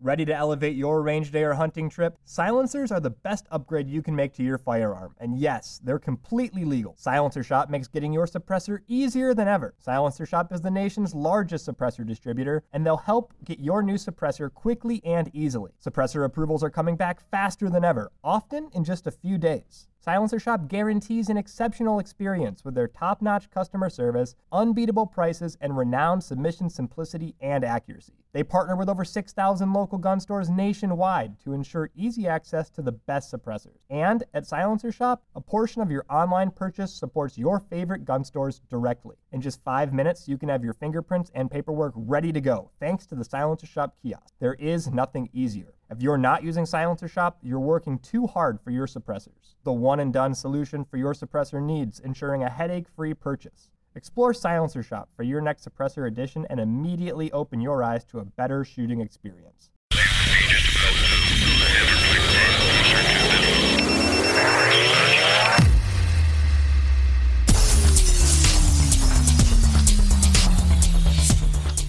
Ready to elevate your range day or hunting trip? Silencers are the best upgrade you can make to your firearm. And yes, they're completely legal. Silencer Shop makes getting your suppressor easier than ever. Silencer Shop is the nation's largest suppressor distributor, and they'll help get your new suppressor quickly and easily. Suppressor approvals are coming back faster than ever, often in just a few days. Silencer Shop guarantees an exceptional experience with their top notch customer service, unbeatable prices, and renowned submission simplicity and accuracy. They partner with over 6,000 local gun stores nationwide to ensure easy access to the best suppressors. And at Silencer Shop, a portion of your online purchase supports your favorite gun stores directly. In just five minutes, you can have your fingerprints and paperwork ready to go thanks to the Silencer Shop kiosk. There is nothing easier. If you're not using Silencer Shop, you're working too hard for your suppressors. The one and done solution for your suppressor needs, ensuring a headache free purchase. Explore Silencer Shop for your next suppressor edition and immediately open your eyes to a better shooting experience.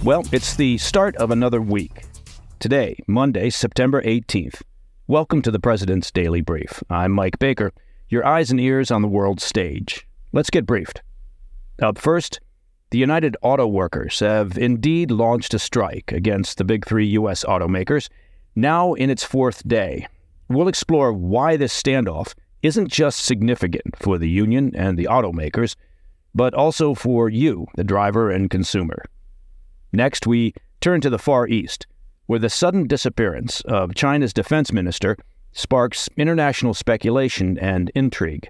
Well, it's the start of another week. Today, Monday, September 18th. Welcome to the President's Daily Brief. I'm Mike Baker, your eyes and ears on the world stage. Let's get briefed. Up first, the United Auto Workers have indeed launched a strike against the big three U.S. automakers, now in its fourth day. We'll explore why this standoff isn't just significant for the union and the automakers, but also for you, the driver and consumer. Next, we turn to the Far East, where the sudden disappearance of China's defense minister sparks international speculation and intrigue.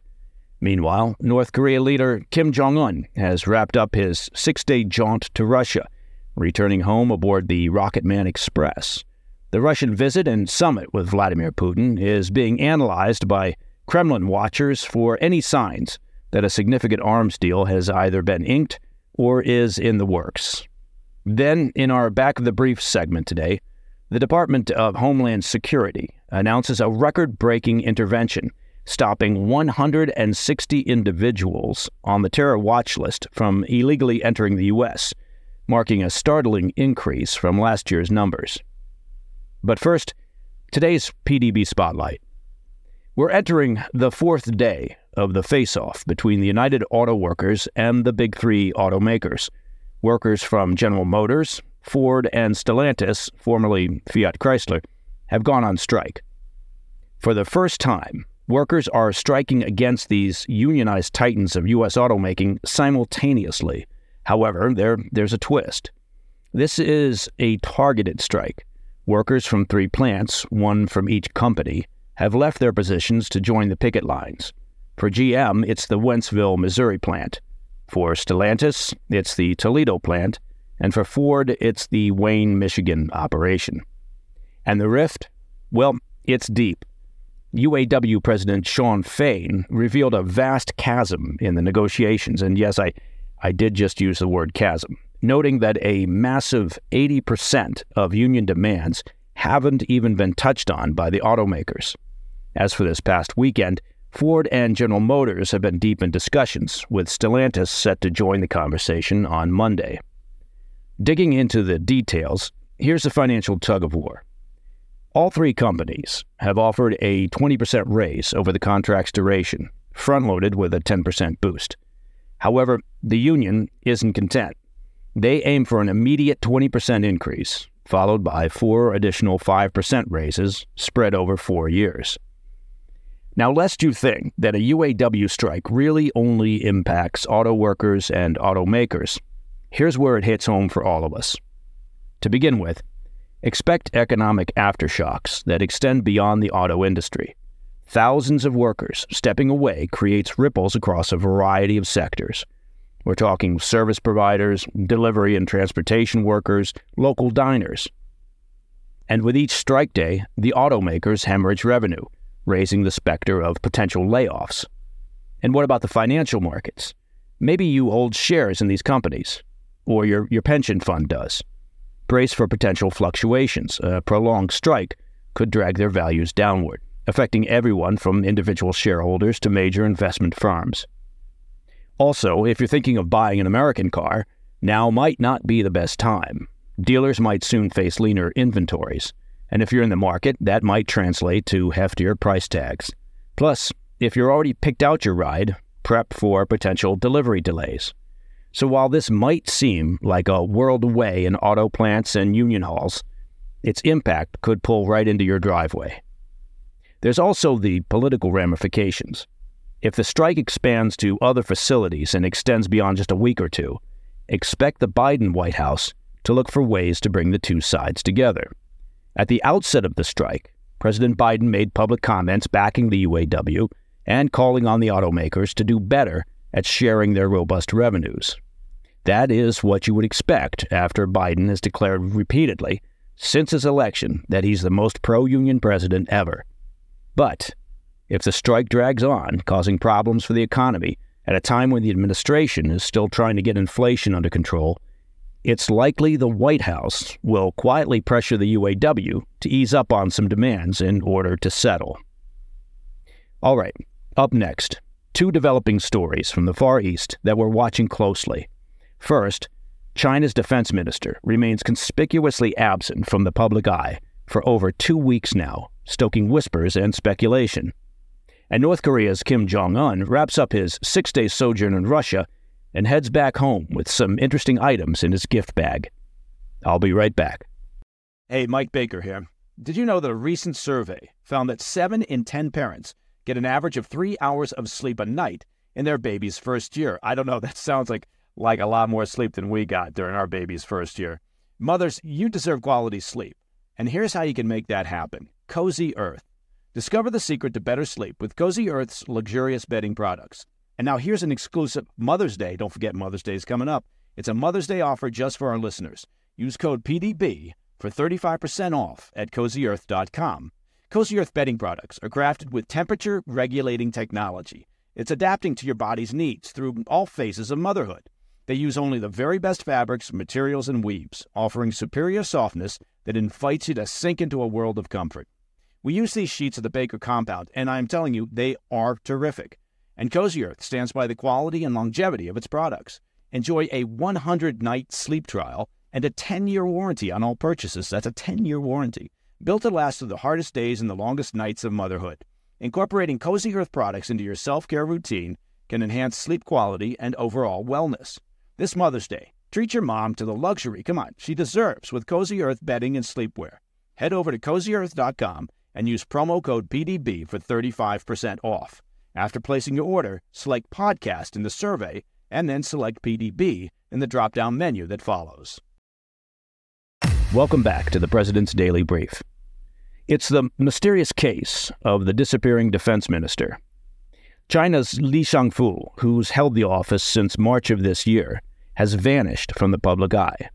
Meanwhile, North Korea leader Kim Jong un has wrapped up his six day jaunt to Russia, returning home aboard the Rocket Man Express. The Russian visit and summit with Vladimir Putin is being analyzed by Kremlin watchers for any signs that a significant arms deal has either been inked or is in the works. Then, in our Back of the Brief segment today, the Department of Homeland Security announces a record breaking intervention, stopping 160 individuals on the terror watch list from illegally entering the U.S., marking a startling increase from last year's numbers. But first, today's PDB Spotlight. We're entering the fourth day of the face off between the United Auto Workers and the big three automakers Workers from General Motors, Ford, and Stellantis, formerly Fiat Chrysler, have gone on strike. For the first time, workers are striking against these unionized titans of U.S. automaking simultaneously. However, there, there's a twist. This is a targeted strike. Workers from three plants, one from each company, have left their positions to join the picket lines. For GM, it's the Wentzville, Missouri plant. For Stellantis, it's the Toledo plant, and for Ford, it's the Wayne, Michigan operation. And the rift? Well, it's deep. UAW President Shawn Fain revealed a vast chasm in the negotiations, and yes, I, I did just use the word chasm, noting that a massive 80% of union demands haven't even been touched on by the automakers. As for this past weekend, Ford and General Motors have been deep in discussions, with Stellantis set to join the conversation on Monday. Digging into the details, here's the financial tug of war. All three companies have offered a 20% raise over the contract's duration, front loaded with a 10% boost. However, the union isn't content. They aim for an immediate 20% increase, followed by four additional 5% raises spread over four years. Now, lest you think that a UAW strike really only impacts auto workers and automakers, here's where it hits home for all of us. To begin with, expect economic aftershocks that extend beyond the auto industry. Thousands of workers stepping away creates ripples across a variety of sectors. We're talking service providers, delivery and transportation workers, local diners. And with each strike day, the automakers hemorrhage revenue raising the specter of potential layoffs. And what about the financial markets? Maybe you hold shares in these companies, or your, your pension fund does. Brace for potential fluctuations. A prolonged strike could drag their values downward, affecting everyone from individual shareholders to major investment firms. Also, if you're thinking of buying an American car, now might not be the best time. Dealers might soon face leaner inventories, And if you're in the market, that might translate to heftier price tags. Plus, if you're already picked out your ride, prep for potential delivery delays. So while this might seem like a world away in auto plants and union halls, its impact could pull right into your driveway. There's also the political ramifications. If the strike expands to other facilities and extends beyond just a week or two, expect the Biden White House to look for ways to bring the two sides together. At the outset of the strike, President Biden made public comments backing the UAW and calling on the automakers to do better at sharing their robust revenues. That is what you would expect after Biden has declared repeatedly since his election that he's the most pro union president ever. But if the strike drags on, causing problems for the economy at a time when the administration is still trying to get inflation under control, it's likely the White House will quietly pressure the UAW to ease up on some demands in order to settle. All right, up next, two developing stories from the Far East that we're watching closely. First, China's defense minister remains conspicuously absent from the public eye for over two weeks now, stoking whispers and speculation. And North Korea's Kim Jong un wraps up his six day sojourn in Russia and heads back home with some interesting items in his gift bag. I'll be right back. Hey, Mike Baker here. Did you know that a recent survey found that 7 in 10 parents get an average of 3 hours of sleep a night in their baby's first year? I don't know, that sounds like like a lot more sleep than we got during our baby's first year. Mothers, you deserve quality sleep. And here's how you can make that happen. Cozy Earth. Discover the secret to better sleep with Cozy Earth's luxurious bedding products. And now here's an exclusive Mother's Day. Don't forget Mother's Day is coming up. It's a Mother's Day offer just for our listeners. Use code PDB for 35% off at cozyearth.com. Cozy Earth bedding products are crafted with temperature regulating technology. It's adapting to your body's needs through all phases of motherhood. They use only the very best fabrics, materials, and weaves, offering superior softness that invites you to sink into a world of comfort. We use these sheets of the Baker compound, and I'm telling you, they are terrific. And Cozy Earth stands by the quality and longevity of its products. Enjoy a 100 night sleep trial and a 10 year warranty on all purchases. That's a 10 year warranty. Built to last through the hardest days and the longest nights of motherhood. Incorporating Cozy Earth products into your self care routine can enhance sleep quality and overall wellness. This Mother's Day, treat your mom to the luxury, come on, she deserves with Cozy Earth bedding and sleepwear. Head over to cozyearth.com and use promo code PDB for 35% off. After placing your order, select Podcast in the survey and then select PDB in the drop down menu that follows. Welcome back to the President's Daily Brief. It's the mysterious case of the disappearing defense minister. China's Li Shangfu, who's held the office since March of this year, has vanished from the public eye.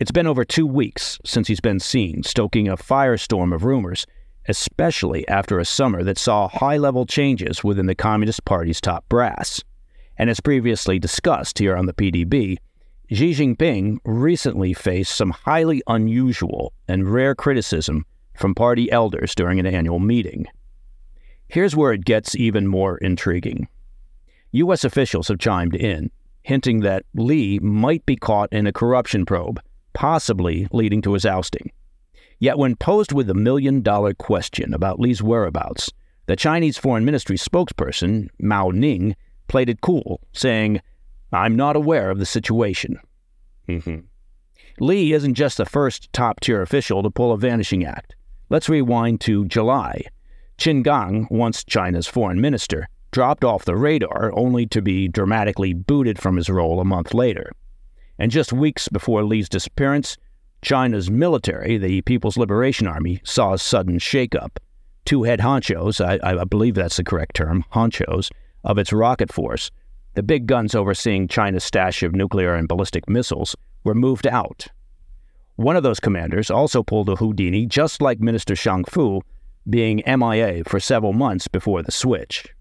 It's been over two weeks since he's been seen, stoking a firestorm of rumors especially after a summer that saw high level changes within the Communist Party's top brass. And as previously discussed here on the PDB, Xi Jinping recently faced some highly unusual and rare criticism from party elders during an annual meeting. Here's where it gets even more intriguing. U.S. officials have chimed in, hinting that Li might be caught in a corruption probe, possibly leading to his ousting. Yet, when posed with the million dollar question about Li's whereabouts, the Chinese Foreign Ministry spokesperson, Mao Ning, played it cool, saying, I'm not aware of the situation. Mm-hmm. Li isn't just the first top tier official to pull a vanishing act. Let's rewind to July. Qin Gang, once China's foreign minister, dropped off the radar only to be dramatically booted from his role a month later. And just weeks before Li's disappearance, China's military, the People's Liberation Army, saw a sudden shakeup. Two head honchos, I, I believe that's the correct term, honchos, of its rocket force, the big guns overseeing China's stash of nuclear and ballistic missiles, were moved out. One of those commanders also pulled a Houdini, just like Minister Shangfu, being MIA for several months before the switch.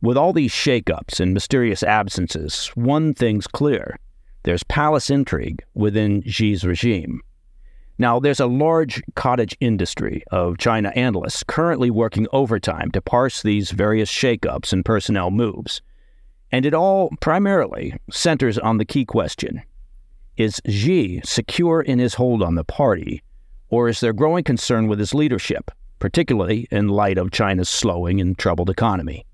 With all these shakeups and mysterious absences, one thing's clear there's palace intrigue within Xi's regime. Now, there's a large cottage industry of China analysts currently working overtime to parse these various shakeups and personnel moves. And it all primarily centers on the key question Is Xi secure in his hold on the party, Or is there growing concern with his leadership, particularly in light of China's slowing and troubled economy?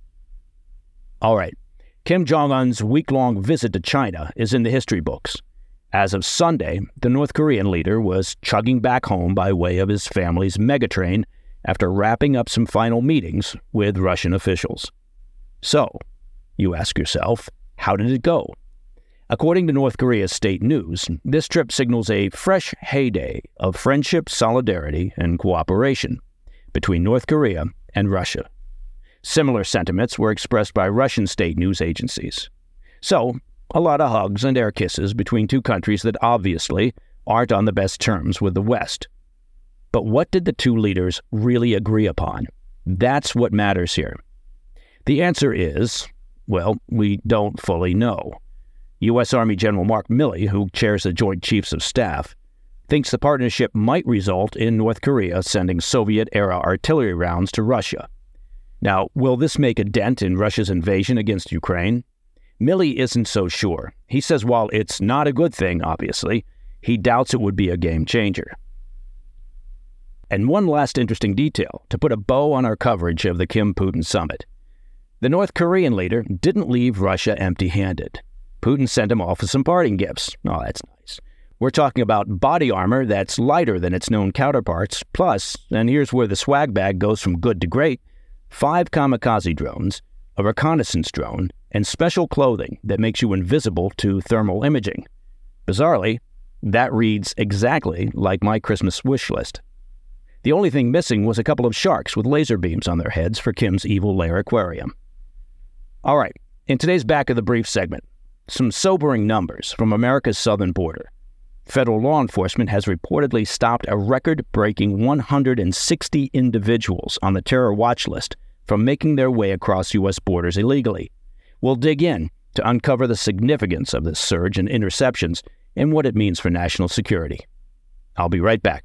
All right, Kim Jong un's week long visit to China is in the history books. As of Sunday, the North Korean leader was chugging back home by way of his family's megatrain after wrapping up some final meetings with Russian officials. So, you ask yourself, how did it go? According to North Korea's state news, this trip signals a fresh heyday of friendship, solidarity, and cooperation between North Korea and Russia. Similar sentiments were expressed by Russian state news agencies. So, a lot of hugs and air kisses between two countries that obviously aren't on the best terms with the West. But what did the two leaders really agree upon? That's what matters here. The answer is well, we don't fully know. U.S. Army General Mark Milley, who chairs the Joint Chiefs of Staff, thinks the partnership might result in North Korea sending Soviet era artillery rounds to Russia. Now, will this make a dent in Russia's invasion against Ukraine? Milley isn't so sure. He says while it's not a good thing, obviously, he doubts it would be a game changer. And one last interesting detail to put a bow on our coverage of the Kim Putin summit. The North Korean leader didn't leave Russia empty handed. Putin sent him off with some parting gifts. Oh, that's nice. We're talking about body armor that's lighter than its known counterparts, plus, and here's where the swag bag goes from good to great five kamikaze drones, a reconnaissance drone, and special clothing that makes you invisible to thermal imaging. Bizarrely, that reads exactly like my Christmas wish list. The only thing missing was a couple of sharks with laser beams on their heads for Kim's evil lair aquarium. All right, in today's Back of the Brief segment, some sobering numbers from America's southern border. Federal law enforcement has reportedly stopped a record breaking 160 individuals on the terror watch list from making their way across U.S. borders illegally. We'll dig in to uncover the significance of this surge in interceptions and what it means for national security. I'll be right back.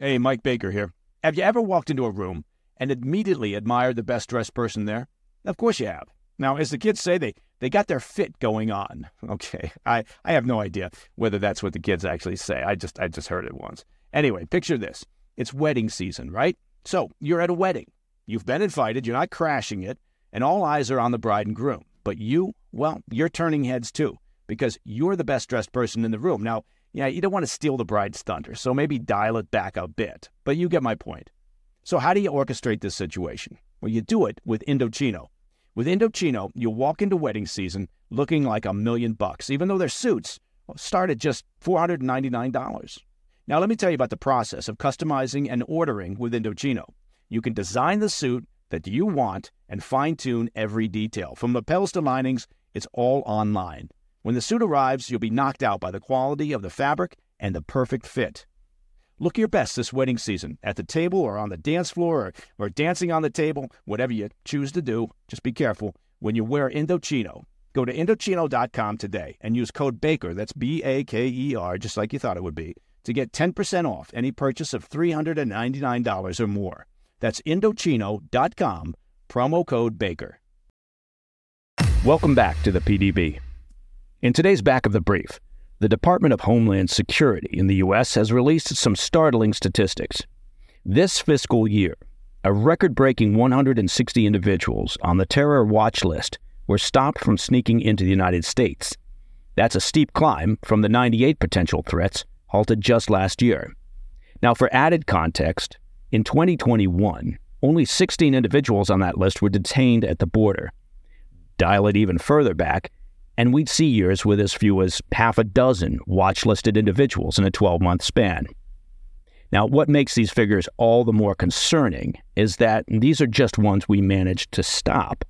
Hey, Mike Baker here. Have you ever walked into a room and immediately admired the best dressed person there? Of course you have. Now, as the kids say, they, they got their fit going on. Okay, I, I have no idea whether that's what the kids actually say. I just I just heard it once. Anyway, picture this. It's wedding season, right? So you're at a wedding. You've been invited, you're not crashing it, and all eyes are on the bride and groom. But you, well, you're turning heads too, because you're the best dressed person in the room. Now, yeah, you don't want to steal the bride's thunder, so maybe dial it back a bit. But you get my point. So, how do you orchestrate this situation? Well, you do it with Indochino. With Indochino, you walk into wedding season looking like a million bucks, even though their suits start at just $499. Now, let me tell you about the process of customizing and ordering with Indochino. You can design the suit that you want and fine tune every detail. From lapels to linings, it's all online. When the suit arrives, you'll be knocked out by the quality of the fabric and the perfect fit. Look your best this wedding season at the table or on the dance floor or, or dancing on the table, whatever you choose to do. Just be careful when you wear Indochino. Go to Indochino.com today and use code BAKER, that's B A K E R, just like you thought it would be, to get 10% off any purchase of $399 or more. That's Indochino.com, promo code BAKER. Welcome back to the PDB. In today's back of the brief, the Department of Homeland Security in the U.S. has released some startling statistics. This fiscal year, a record breaking 160 individuals on the terror watch list were stopped from sneaking into the United States. That's a steep climb from the 98 potential threats halted just last year. Now, for added context, in 2021, only 16 individuals on that list were detained at the border. Dial it even further back, and we'd see years with as few as half a dozen watch listed individuals in a 12 month span. Now, what makes these figures all the more concerning is that these are just ones we managed to stop.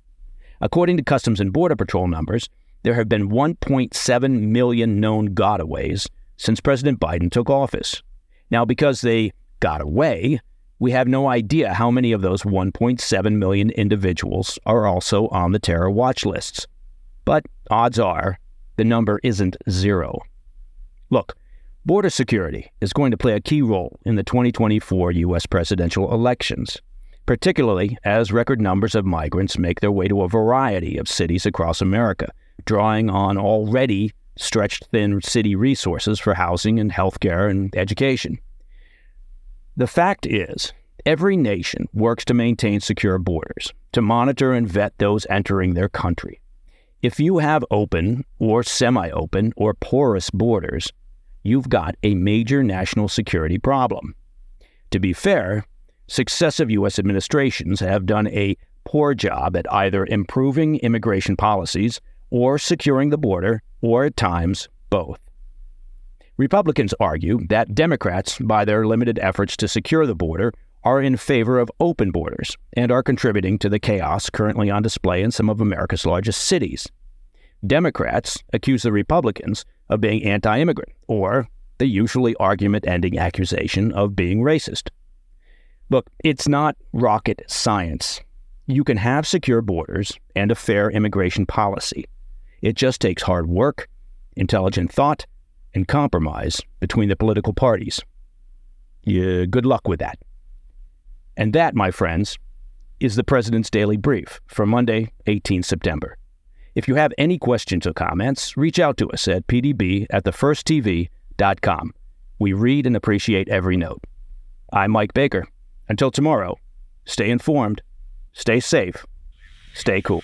According to Customs and Border Patrol numbers, there have been 1.7 million known gotaways since President Biden took office. Now, because they got away, we have no idea how many of those 1.7 million individuals are also on the terror watch lists. But odds are the number isn't zero. Look, border security is going to play a key role in the 2024 U.S. presidential elections, particularly as record numbers of migrants make their way to a variety of cities across America, drawing on already stretched thin city resources for housing and healthcare and education. The fact is, every nation works to maintain secure borders, to monitor and vet those entering their country. If you have open or semi open or porous borders, you've got a major national security problem. To be fair, successive U.S. administrations have done a poor job at either improving immigration policies or securing the border, or at times, both. Republicans argue that Democrats, by their limited efforts to secure the border, are in favor of open borders and are contributing to the chaos currently on display in some of America's largest cities. Democrats accuse the Republicans of being anti immigrant, or the usually argument ending accusation of being racist. Look, it's not rocket science. You can have secure borders and a fair immigration policy. It just takes hard work, intelligent thought, and compromise between the political parties. Yeah, good luck with that. And that, my friends, is the President's Daily Brief for Monday, 18 September. If you have any questions or comments, reach out to us at pdb at thefirsttv.com. We read and appreciate every note. I'm Mike Baker. Until tomorrow, stay informed, stay safe, stay cool.